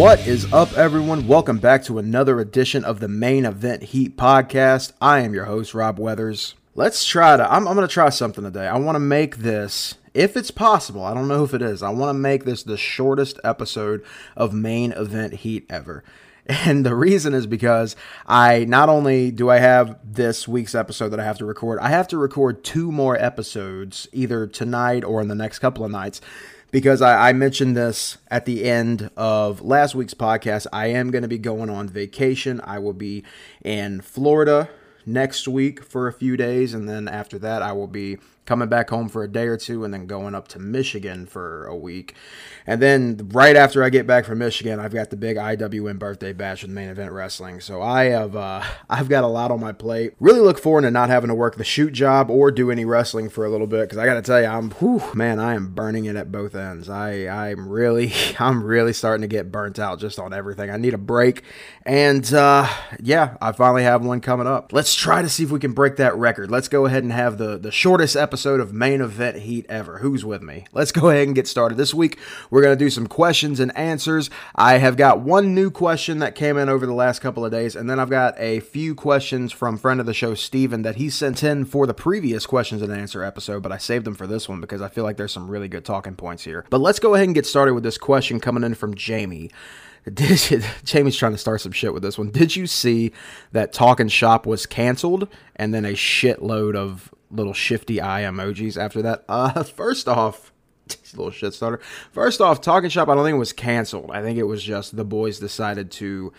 What is up, everyone? Welcome back to another edition of the Main Event Heat podcast. I am your host, Rob Weathers. Let's try to, I'm, I'm going to try something today. I want to make this, if it's possible, I don't know if it is, I want to make this the shortest episode of Main Event Heat ever. And the reason is because I not only do I have this week's episode that I have to record, I have to record two more episodes either tonight or in the next couple of nights because I, I, mentioned this at the end of last week's podcast. I am going to be going on vacation. I will be in Florida next week for a few days, and then after that, I will be coming back home for a day or two, and then going up to Michigan for a week. And then right after I get back from Michigan, I've got the big IWN birthday bash with main event wrestling. So I have uh, I've got a lot on my plate. Really look forward to not having to work the shoot job or do any wrestling for a little bit because I got to tell you, I'm whew, man, I am burning it at both ends. I I'm really I'm really starting to get burnt out just on everything. I need a break, and uh, yeah, I finally have one coming up. Let's try to see if we can break that record. Let's go ahead and have the the shortest episode of main event heat ever. Who's with me? Let's go ahead and get started. This week we're going to do some questions and answers. I have got one new question that came in over the last couple of days, and then I've got a few questions from friend of the show, Steven, that he sent in for the previous questions and answer episode, but I saved them for this one because I feel like there's some really good talking points here. But let's go ahead and get started with this question coming in from Jamie. Did, Jamie's trying to start some shit with this one. Did you see that Talking Shop was canceled and then a shitload of little shifty eye emojis after that? Uh, first off, little shit starter. First off, Talking Shop, I don't think it was canceled. I think it was just the boys decided to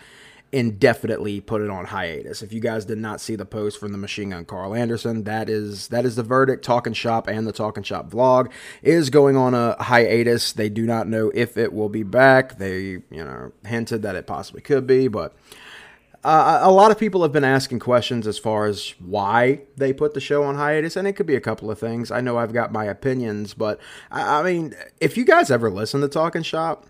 indefinitely put it on hiatus. If you guys did not see the post from the Machine Gun Karl Anderson, that is that is the verdict. Talking Shop and the Talking Shop vlog is going on a hiatus. They do not know if it will be back. They, you know, hinted that it possibly could be, but uh, a lot of people have been asking questions as far as why they put the show on hiatus, and it could be a couple of things. I know I've got my opinions, but I, I mean, if you guys ever listen to Talking Shop,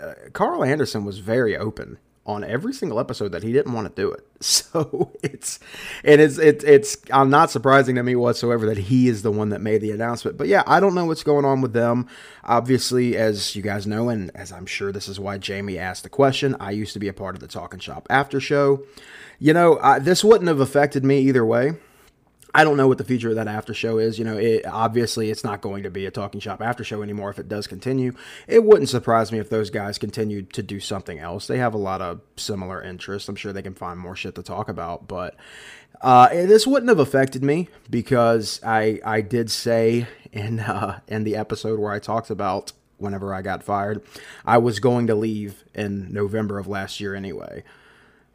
uh, Karl Anderson was very open on every single episode that he didn't want to do it. So it's and it is it, it's I'm not surprising to me whatsoever that he is the one that made the announcement. But yeah, I don't know what's going on with them. Obviously, as you guys know, and as I'm sure this is why Jamie asked the question, I used to be a part of the Talking Shop after show. You know, I, this wouldn't have affected me either way. I don't know what the future of that after show is. You know, it, obviously it's not going to be a talking shop after show anymore if it does continue. It wouldn't surprise me if those guys continued to do something else. They have a lot of similar interests. I'm sure they can find more shit to talk about, but uh, this wouldn't have affected me because I I did say in uh, in the episode where I talked about whenever I got fired, I was going to leave in November of last year anyway.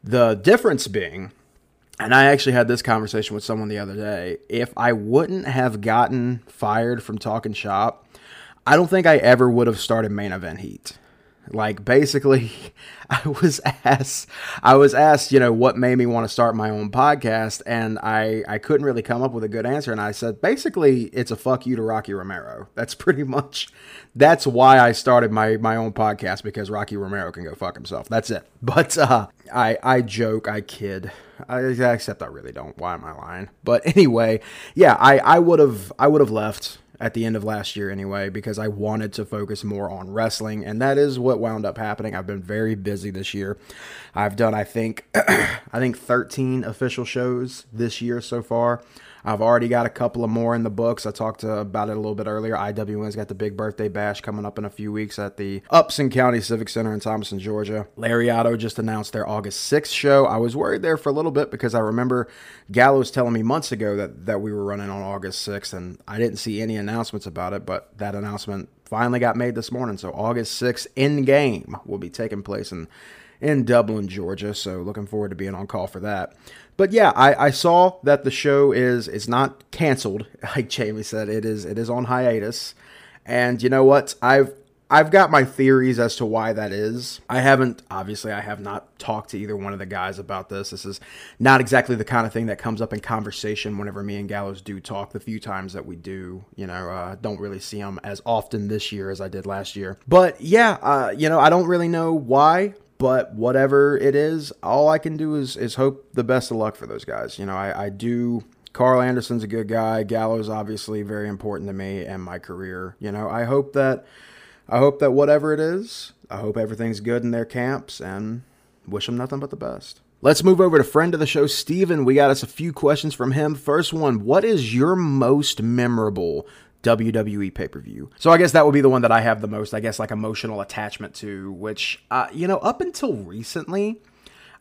The difference being and I actually had this conversation with someone the other day. If I wouldn't have gotten fired from Talking Shop, I don't think I ever would have started Main Event Heat. Like basically, I was asked, I was asked, you know, what made me want to start my own podcast, and I I couldn't really come up with a good answer, and I said basically it's a fuck you to Rocky Romero. That's pretty much, that's why I started my my own podcast because Rocky Romero can go fuck himself. That's it. But uh, I I joke, I kid, I, except I really don't. Why am I lying? But anyway, yeah, I I would have I would have left at the end of last year anyway because I wanted to focus more on wrestling and that is what wound up happening. I've been very busy this year. I've done I think I think 13 official shows this year so far. I've already got a couple of more in the books. I talked about it a little bit earlier. IWN's got the big birthday bash coming up in a few weeks at the Upson County Civic Center in Thomaston, Georgia. Lariato just announced their August 6th show. I was worried there for a little bit because I remember Gallows telling me months ago that, that we were running on August 6th, and I didn't see any announcements about it, but that announcement finally got made this morning. So August 6th in game will be taking place in in Dublin, Georgia. So looking forward to being on call for that. But yeah, I, I saw that the show is is not canceled, like Jamie said. It is it is on hiatus. And you know what? I've I've got my theories as to why that is. I haven't, obviously, I have not talked to either one of the guys about this. This is not exactly the kind of thing that comes up in conversation whenever me and Gallows do talk. The few times that we do, you know, uh, don't really see them as often this year as I did last year. But yeah, uh, you know, I don't really know why, but whatever it is, all I can do is is hope the best of luck for those guys. You know, I, I do. Karl Anderson's a good guy. Gallows obviously very important to me and my career. You know, I hope that I hope that whatever it is, I hope everything's good in their camps and wish them nothing but the best. Let's move over to friend of the show, Steven. We got us a few questions from him. First one What is your most memorable WWE pay per view? So I guess that would be the one that I have the most, I guess, like emotional attachment to, which, uh, you know, up until recently,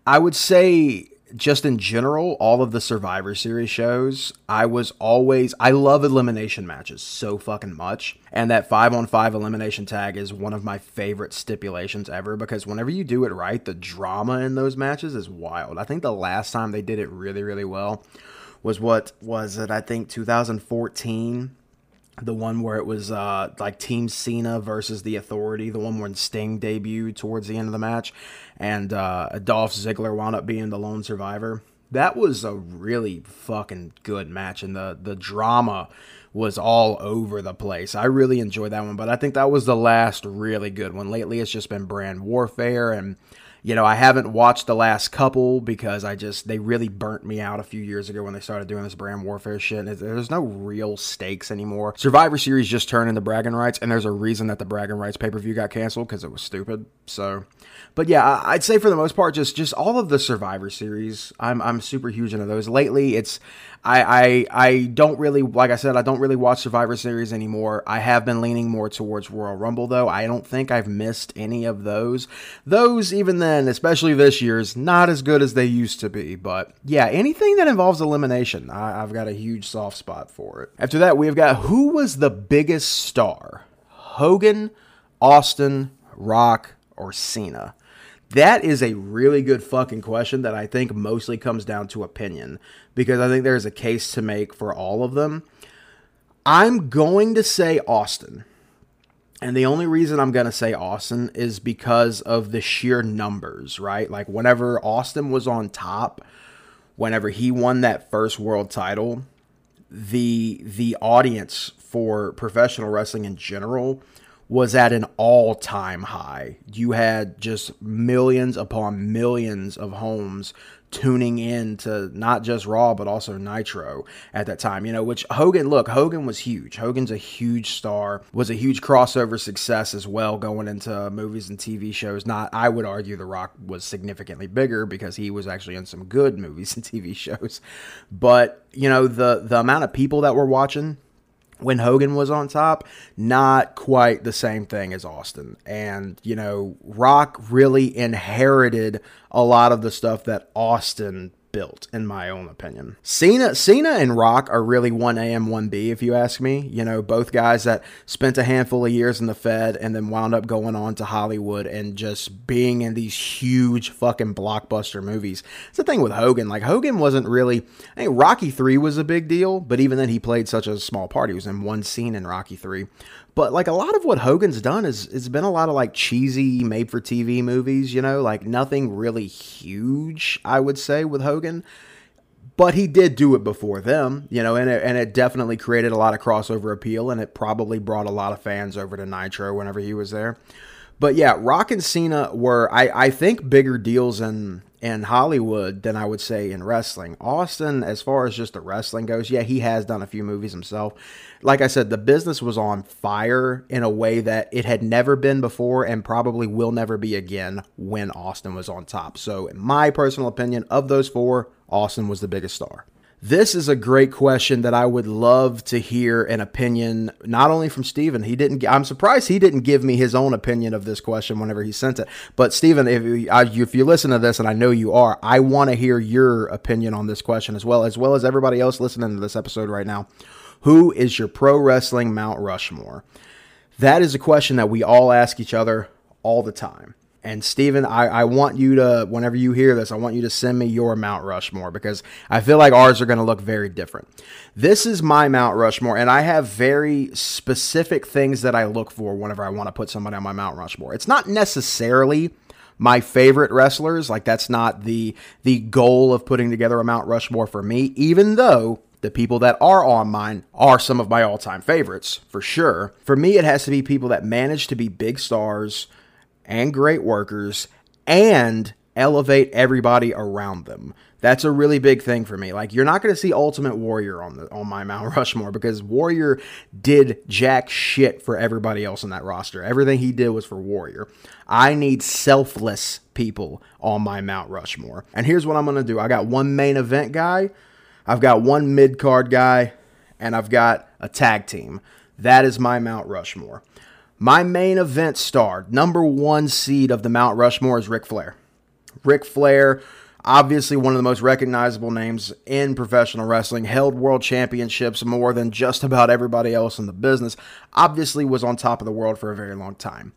I would say just in general, all of the Survivor Series shows, I was always I love elimination matches so fucking much. And that 5 on 5 elimination tag is one of my favorite stipulations ever because whenever you do it right, the drama in those matches is wild. I think the last time they did it really really well was what was it? I think 2014 the one where it was uh, like Team Cena versus the Authority, the one when Sting debuted towards the end of the match, and uh, Dolph Ziggler wound up being the lone survivor. That was a really fucking good match, and the the drama was all over the place. I really enjoyed that one, but I think that was the last really good one. Lately, it's just been brand warfare and you know, I haven't watched the last couple because I just they really burnt me out a few years ago when they started doing this brand warfare shit. And there's no real stakes anymore. Survivor Series just turned into bragging rights, and there's a reason that the bragging rights pay per view got canceled because it was stupid. So, but yeah, I'd say for the most part, just just all of the Survivor Series, I'm I'm super huge into those. Lately, it's I, I I don't really like I said I don't really watch Survivor Series anymore. I have been leaning more towards Royal Rumble though. I don't think I've missed any of those. Those even then, especially this year, is not as good as they used to be. But yeah, anything that involves elimination, I, I've got a huge soft spot for it. After that, we've got who was the biggest star? Hogan, Austin, Rock, or Cena? That is a really good fucking question that I think mostly comes down to opinion because I think there's a case to make for all of them. I'm going to say Austin. And the only reason I'm going to say Austin is because of the sheer numbers, right? Like whenever Austin was on top, whenever he won that first world title, the the audience for professional wrestling in general was at an all time high. You had just millions upon millions of homes tuning in to not just Raw, but also Nitro at that time, you know, which Hogan, look, Hogan was huge. Hogan's a huge star, was a huge crossover success as well, going into movies and TV shows. Not, I would argue The Rock was significantly bigger because he was actually in some good movies and TV shows. But, you know, the, the amount of people that were watching, when Hogan was on top, not quite the same thing as Austin. And, you know, Rock really inherited a lot of the stuff that Austin built, in my own opinion. Cena, Cena and Rock are really one A and one B, if you ask me. You know, both guys that spent a handful of years in the Fed and then wound up going on to Hollywood and just being in these huge fucking blockbuster movies. It's the thing with Hogan. Like Hogan wasn't really. I think Rocky Three was a big deal, but even then he played such a small part. He was in one scene in Rocky Three. But like a lot of what Hogan's done is it's been a lot of like cheesy made for TV movies, you know, like nothing really huge, I would say, with Hogan. But he did do it before them, you know, and it, and it definitely created a lot of crossover appeal, and it probably brought a lot of fans over to Nitro whenever he was there. But yeah, Rock and Cena were, I, I think, bigger deals in in Hollywood than I would say in wrestling. Austin, as far as just the wrestling goes, yeah, he has done a few movies himself. Like I said, the business was on fire in a way that it had never been before and probably will never be again when Austin was on top. So, in my personal opinion, of those four, Austin was the biggest star. This is a great question that I would love to hear an opinion, not only from Steven. He didn't. I'm surprised he didn't give me his own opinion of this question whenever he sent it. But Steven, if if you listen to this, and I know you are, I want to hear your opinion on this question as well, as well as everybody else listening to this episode right now. Who is your pro wrestling Mount Rushmore? That is a question that we all ask each other all the time. And Steven, I, I want you to, whenever you hear this, I want you to send me your Mount Rushmore because I feel like ours are going to look very different. This is my Mount Rushmore, and I have very specific things that I look for whenever I want to put somebody on my Mount Rushmore. It's not necessarily my favorite wrestlers, like that's not the the goal of putting together a Mount Rushmore for me, even though the people that are on mine are some of my all-time favorites for sure. For me, it has to be people that manage to be big stars and great workers and elevate everybody around them. That's a really big thing for me. Like you're not going to see Ultimate Warrior on the on my Mount Rushmore because Warrior did jack shit for everybody else in that roster. Everything he did was for Warrior. I need selfless people on my Mount Rushmore. And here's what I'm going to do. I got one main event guy, I've got one mid card guy, and I've got a tag team. That is my Mount Rushmore. My main event star, number one seed of the Mount Rushmore is Ric Flair. Ric Flair obviously one of the most recognizable names in professional wrestling, held world championships more than just about everybody else in the business, obviously was on top of the world for a very long time.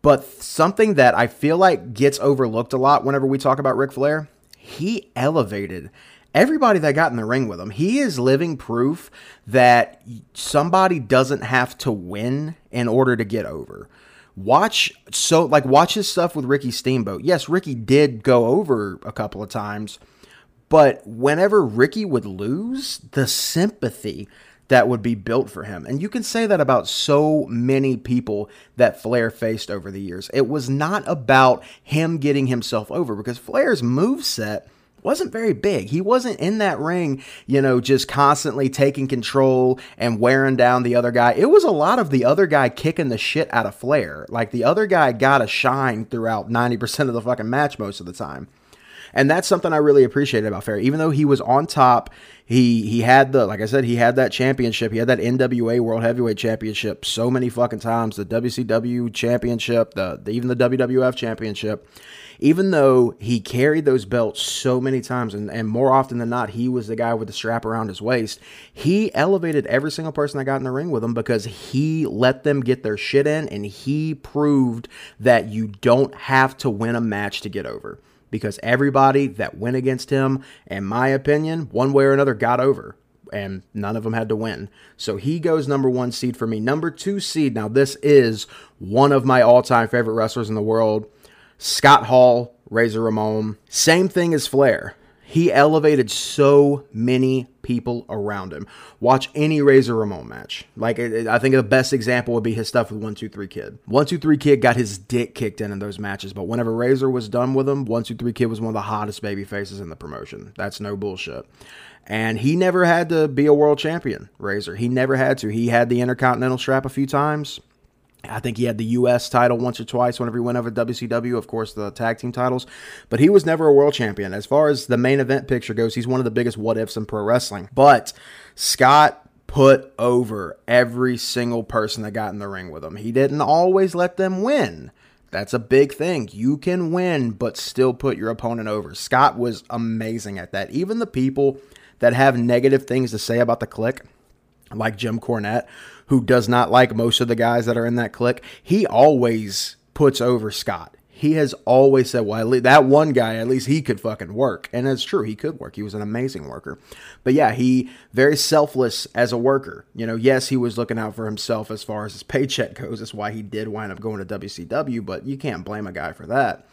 But something that I feel like gets overlooked a lot whenever we talk about Ric Flair, he elevated everybody that got in the ring with him. He is living proof that somebody doesn't have to win in order to get over watch so like watch his stuff with Ricky Steamboat. Yes, Ricky did go over a couple of times, but whenever Ricky would lose, the sympathy that would be built for him. And you can say that about so many people that Flair faced over the years. It was not about him getting himself over because Flair's move set wasn't very big. He wasn't in that ring, you know, just constantly taking control and wearing down the other guy. It was a lot of the other guy kicking the shit out of Flair. Like the other guy got a shine throughout 90% of the fucking match most of the time. And that's something I really appreciated about Flair. Even though he was on top, he he had the like I said, he had that championship. He had that NWA World Heavyweight Championship so many fucking times, the WCW championship, the, the even the WWF championship even though he carried those belts so many times, and, and more often than not, he was the guy with the strap around his waist, he elevated every single person that got in the ring with him because he let them get their shit in and he proved that you don't have to win a match to get over. Because everybody that went against him, in my opinion, one way or another got over and none of them had to win. So he goes number one seed for me. Number two seed. Now, this is one of my all time favorite wrestlers in the world. Scott Hall, Razor Ramon, same thing as Flair. He elevated so many people around him. Watch any Razor Ramon match. Like, I think the best example would be his stuff with 123 Kid. 123 Kid got his dick kicked in in those matches, but whenever Razor was done with him, 123 Kid was one of the hottest baby faces in the promotion. That's no bullshit. And he never had to be a world champion, Razor. He never had to. He had the Intercontinental strap a few times. I think he had the U.S. title once or twice whenever he went over WCW, of course, the tag team titles. But he was never a world champion. As far as the main event picture goes, he's one of the biggest what ifs in pro wrestling. But Scott put over every single person that got in the ring with him. He didn't always let them win. That's a big thing. You can win, but still put your opponent over. Scott was amazing at that. Even the people that have negative things to say about the Kliq, like Jim Cornette, who does not like most of the guys that are in that Kliq, he always puts over Scott. He has always said, well, that one guy, at least he could fucking work. And it's true, he could work. He was an amazing worker. But yeah, he very selfless as a worker. You know, yes, he was looking out for himself as far as his paycheck goes. That's why he did wind up going to WCW, but you can't blame a guy for that.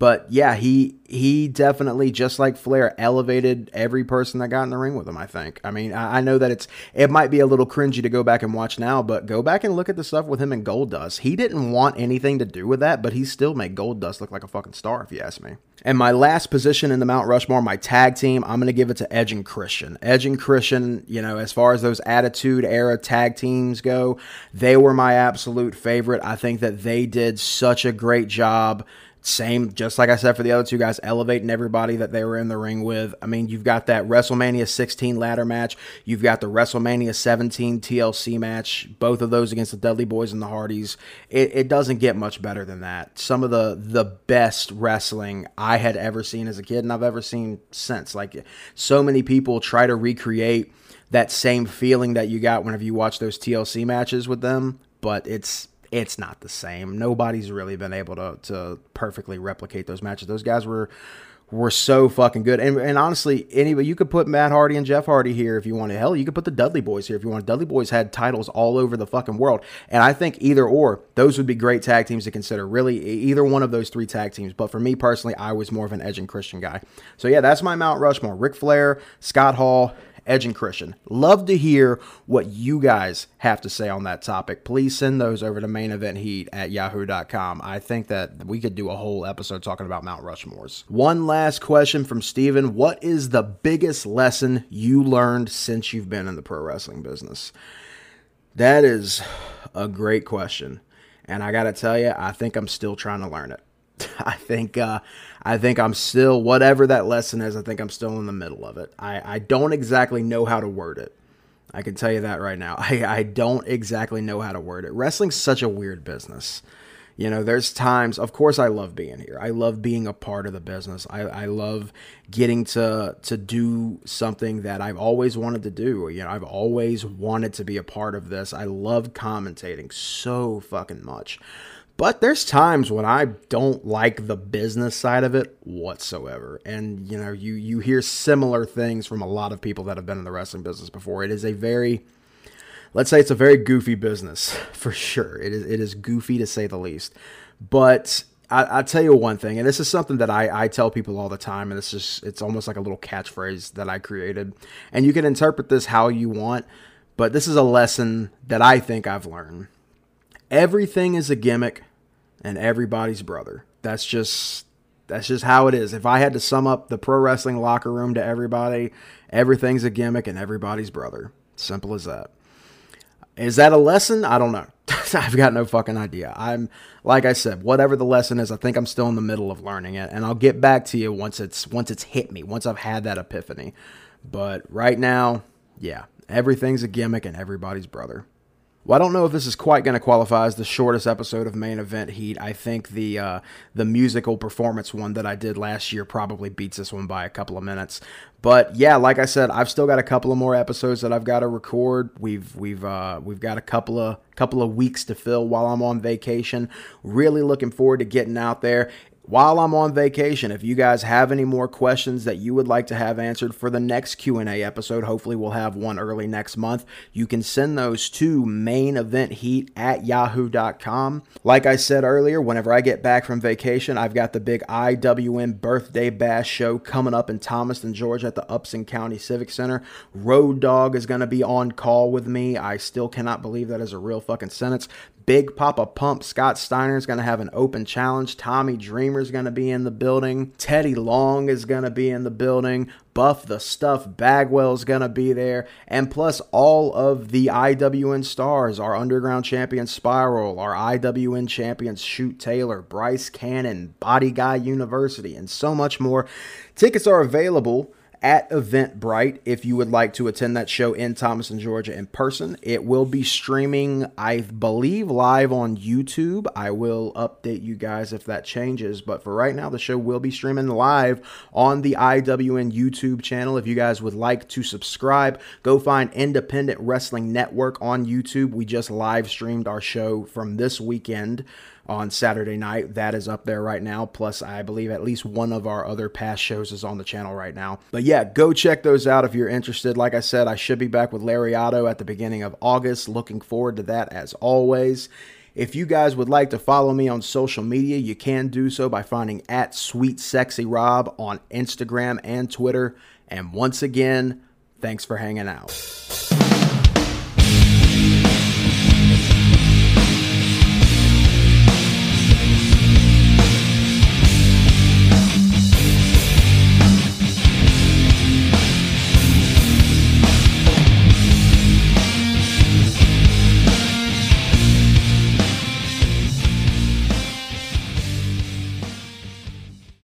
But yeah, he he definitely just like Flair elevated every person that got in the ring with him. I think. I mean, I, I, know that it's it might be a little cringy to go back and watch now, but go back and look at the stuff with him and Goldust. He didn't want anything to do with that, but he still made Goldust look like a fucking star, if you ask me. And my last position in the Mount Rushmore, my tag team, I'm going to give it to Edge and Christian. Edge and Christian, you know, as far as those Attitude Era tag teams go, they were my absolute favorite. I think that they did such a great job same, just like I said for the other two guys, elevating everybody that they were in the ring with. I mean, you've got that WrestleMania 16 ladder match. You've got the WrestleMania 17 TLC match. Both of those against the Dudley Boys and the Hardys. It, it doesn't get much better than that. Some of the the best wrestling I had ever seen as a kid, and I've ever seen since. Like so many people try to recreate that same feeling that you got whenever you watch those TLC matches with them, but it's it's not the same. Nobody's really been able to to perfectly replicate those matches. Those guys were were so fucking good. And, and honestly, anybody you could put Matt Hardy and Jeff Hardy here if you want to. Hell, you could put the Dudley Boys here if you want. Dudley Boys had titles all over the fucking world, and I think either or those would be great tag teams to consider. Really, either one of those three tag teams. But for me personally, I was more of an Edge and Christian guy. So yeah, that's my Mount Rushmore: Ric Flair, Scott Hall, Edge and Christian. Love to hear what you guys have to say on that topic. Please send those over to main event heat at yahoo.com. I think that we could do a whole episode talking about Mount Rushmores. One last question from Steven. What is the biggest lesson you learned since you've been in the pro wrestling business? That is a great question. And I got to tell you, I think I'm still trying to learn it. I think uh, I think I'm still whatever that lesson is. I think I'm still in the middle of it. I, I don't exactly know how to word it. I can tell you that right now. I, I don't exactly know how to word it. Wrestling's such a weird business. You know, there's times, of course, I love being here. I love being a part of the business. I, I love getting to to do something that I've always wanted to do. You know, I've always wanted to be a part of this. I love commentating so fucking much. But there's times when I don't like the business side of it whatsoever. And you know, you you hear similar things from a lot of people that have been in the wrestling business before. It is a very let's say it's a very goofy business for sure. It is it is goofy to say the least. But I, tell you one thing, and this is something that I, I tell people all the time, and this is it's almost like a little catchphrase that I created. And you can interpret this how you want, but this is a lesson that I think I've learned. Everything is a gimmick and everybody's brother. That's just that's just how it is. If I had to sum up the pro wrestling locker room to everybody, everything's a gimmick and everybody's brother. Simple as that. Is that a lesson? I don't know. I've got no fucking idea. I'm like I said, whatever the lesson is, I think I'm still in the middle of learning it, and I'll get back to you once it's once it's hit me, once I've had that epiphany. But right now, yeah, everything's a gimmick and everybody's brother. Well, I don't know if this is quite going to qualify as the shortest episode of Main Event Heat. I think the uh, the musical performance one that I did last year probably beats this one by a couple of minutes. But yeah, like I said, I've still got a couple of more episodes that I've got to record. We've we've uh, we've got a couple of couple of weeks to fill while I'm on vacation. Really looking forward to getting out there while I'm on vacation, if you guys have any more questions that you would like to have answered for the next Q&A episode, hopefully we'll have one early next month, you can send those to maineventheat at yahoo.com. Like I said earlier, whenever I get back from vacation, I've got the big IWN birthday bash show coming up in Thomaston, Georgia at the Upson County Civic Center. Road Dog is going to be on call with me. I still cannot believe that is a real fucking sentence. Big Papa Pump Scott Steiner is going to have an open challenge. Tommy Dreamer is going to be in the building. Teddy Long is going to be in the building. Buff the Stuff Bagwell is going to be there. And plus, all of the IWN stars our Underground Champion Spiral, our IWN champions Shoot Taylor, Bryce Cannon, Body Guy University, and so much more. Tickets are available at Eventbrite if you would like to attend that show in Thomaston, Georgia in person. It will be streaming, I believe, live on YouTube. I will update you guys if that changes, but for right now, the show will be streaming live on the IWN YouTube channel. If you guys would like to subscribe, go find Independent Wrestling Network on YouTube. We just live streamed our show from this weekend on Saturday night. That is up there right now. Plus, I believe at least one of our other past shows is on the channel right now. But yeah, go check those out if you're interested. Like I said, I should be back with Lariato at the beginning of August. Looking forward to that as always. If you guys would like to follow me on social media, you can do so by finding at Sweet Sexy Rob on Instagram and Twitter. And once again, thanks for hanging out.